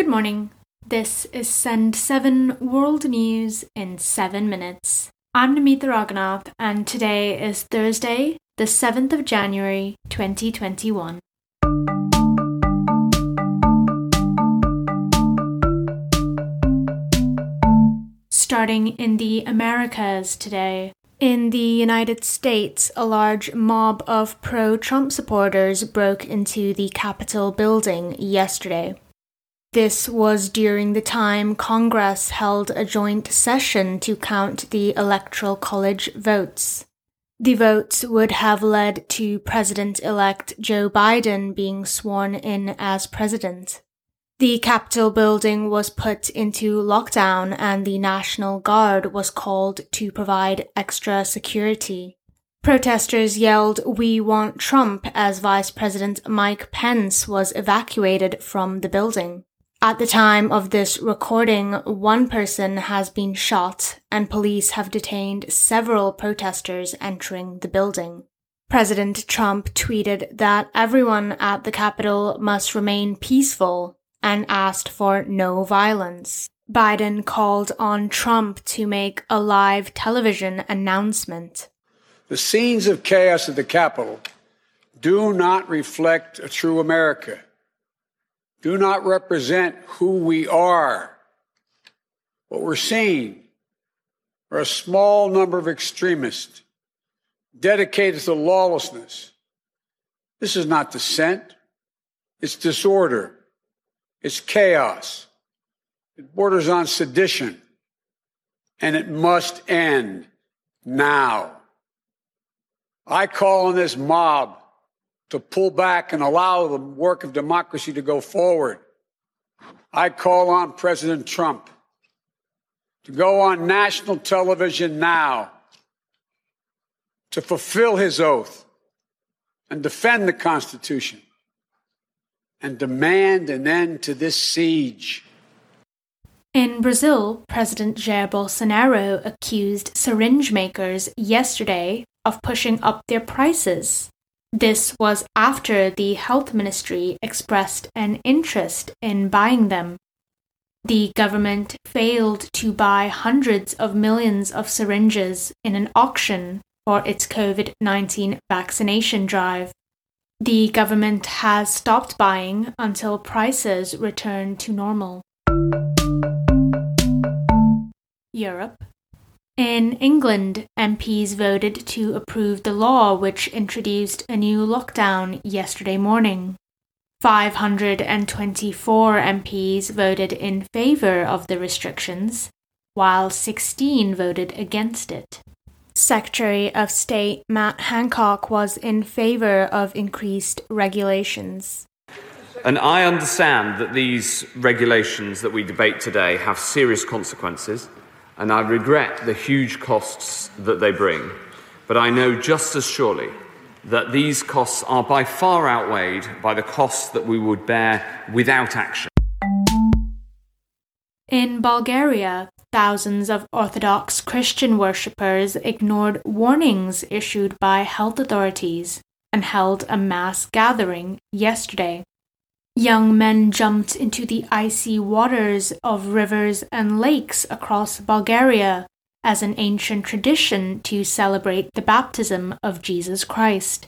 Good morning. This is Send 7 World News in 7 minutes. I'm Namita Raghunath, and today is Thursday, the 7th of January, 2021. Starting in the Americas today. In the United States, a large mob of pro Trump supporters broke into the Capitol building yesterday. This was during the time Congress held a joint session to count the Electoral College votes. The votes would have led to President elect Joe Biden being sworn in as president. The Capitol building was put into lockdown and the National Guard was called to provide extra security. Protesters yelled, We want Trump as Vice President Mike Pence was evacuated from the building. At the time of this recording, one person has been shot and police have detained several protesters entering the building. President Trump tweeted that everyone at the Capitol must remain peaceful and asked for no violence. Biden called on Trump to make a live television announcement. The scenes of chaos at the Capitol do not reflect a true America do not represent who we are. What we're seeing are a small number of extremists dedicated to lawlessness. This is not dissent, it's disorder, it's chaos, it borders on sedition, and it must end now. I call on this mob to pull back and allow the work of democracy to go forward. I call on President Trump to go on national television now to fulfill his oath and defend the Constitution and demand an end to this siege. In Brazil, President Jair Bolsonaro accused syringe makers yesterday of pushing up their prices. This was after the health ministry expressed an interest in buying them. The government failed to buy hundreds of millions of syringes in an auction for its COVID 19 vaccination drive. The government has stopped buying until prices return to normal. Europe in England, MPs voted to approve the law which introduced a new lockdown yesterday morning. 524 MPs voted in favour of the restrictions, while 16 voted against it. Secretary of State Matt Hancock was in favour of increased regulations. And I understand that these regulations that we debate today have serious consequences and I regret the huge costs that they bring. But I know just as surely that these costs are by far outweighed by the costs that we would bear without action. In Bulgaria, thousands of Orthodox Christian worshippers ignored warnings issued by health authorities and held a mass gathering yesterday. Young men jumped into the icy waters of rivers and lakes across Bulgaria as an ancient tradition to celebrate the baptism of Jesus Christ.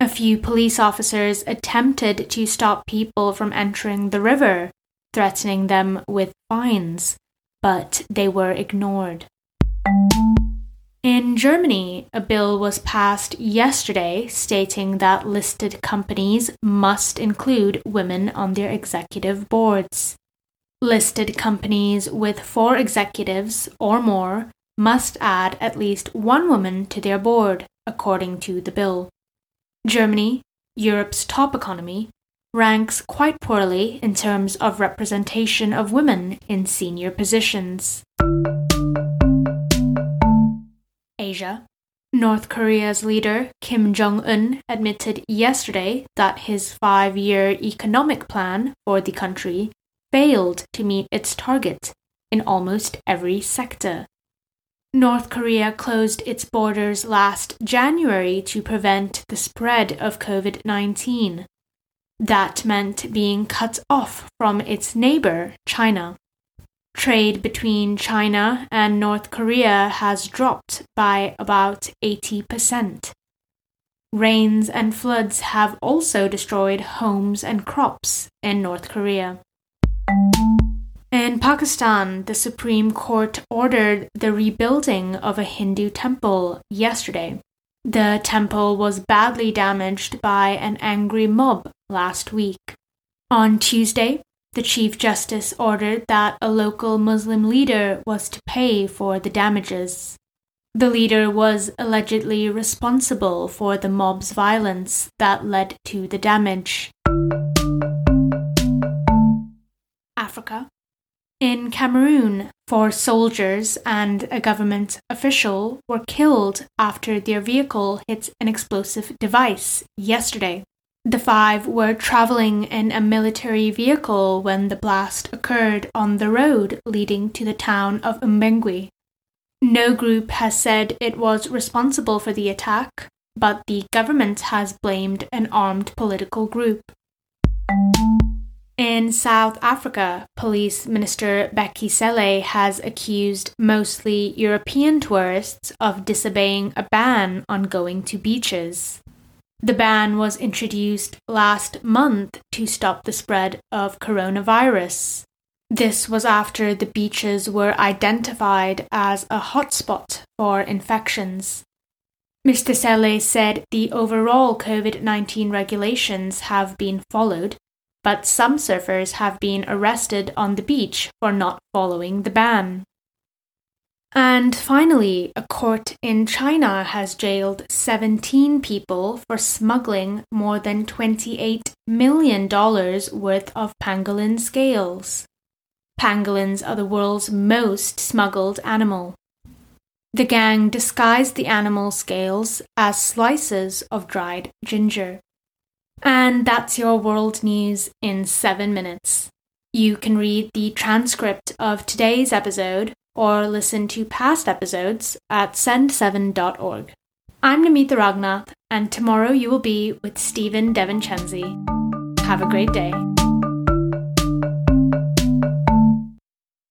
A few police officers attempted to stop people from entering the river, threatening them with fines, but they were ignored. In Germany, a bill was passed yesterday stating that listed companies must include women on their executive boards. Listed companies with four executives or more must add at least one woman to their board, according to the bill. Germany, Europe's top economy, ranks quite poorly in terms of representation of women in senior positions. Asia. North Korea's leader, Kim Jong un, admitted yesterday that his five year economic plan for the country failed to meet its target in almost every sector. North Korea closed its borders last January to prevent the spread of COVID 19. That meant being cut off from its neighbor, China. Trade between China and North Korea has dropped by about 80%. Rains and floods have also destroyed homes and crops in North Korea. In Pakistan, the Supreme Court ordered the rebuilding of a Hindu temple yesterday. The temple was badly damaged by an angry mob last week. On Tuesday, the Chief Justice ordered that a local Muslim leader was to pay for the damages. The leader was allegedly responsible for the mob's violence that led to the damage. Africa. In Cameroon, four soldiers and a government official were killed after their vehicle hit an explosive device yesterday. The five were traveling in a military vehicle when the blast occurred on the road leading to the town of Mbengwi. No group has said it was responsible for the attack, but the government has blamed an armed political group. In South Africa, Police Minister Bheki Cele has accused mostly European tourists of disobeying a ban on going to beaches. The ban was introduced last month to stop the spread of coronavirus. This was after the beaches were identified as a hotspot for infections. Mr. Cele said the overall COVID 19 regulations have been followed, but some surfers have been arrested on the beach for not following the ban. And finally, a court in China has jailed 17 people for smuggling more than $28 million worth of pangolin scales. Pangolins are the world's most smuggled animal. The gang disguised the animal scales as slices of dried ginger. And that's your world news in seven minutes. You can read the transcript of today's episode or listen to past episodes at send7.org. I'm Namita Raghunath, and tomorrow you will be with Stephen Devincenzi. Have a great day.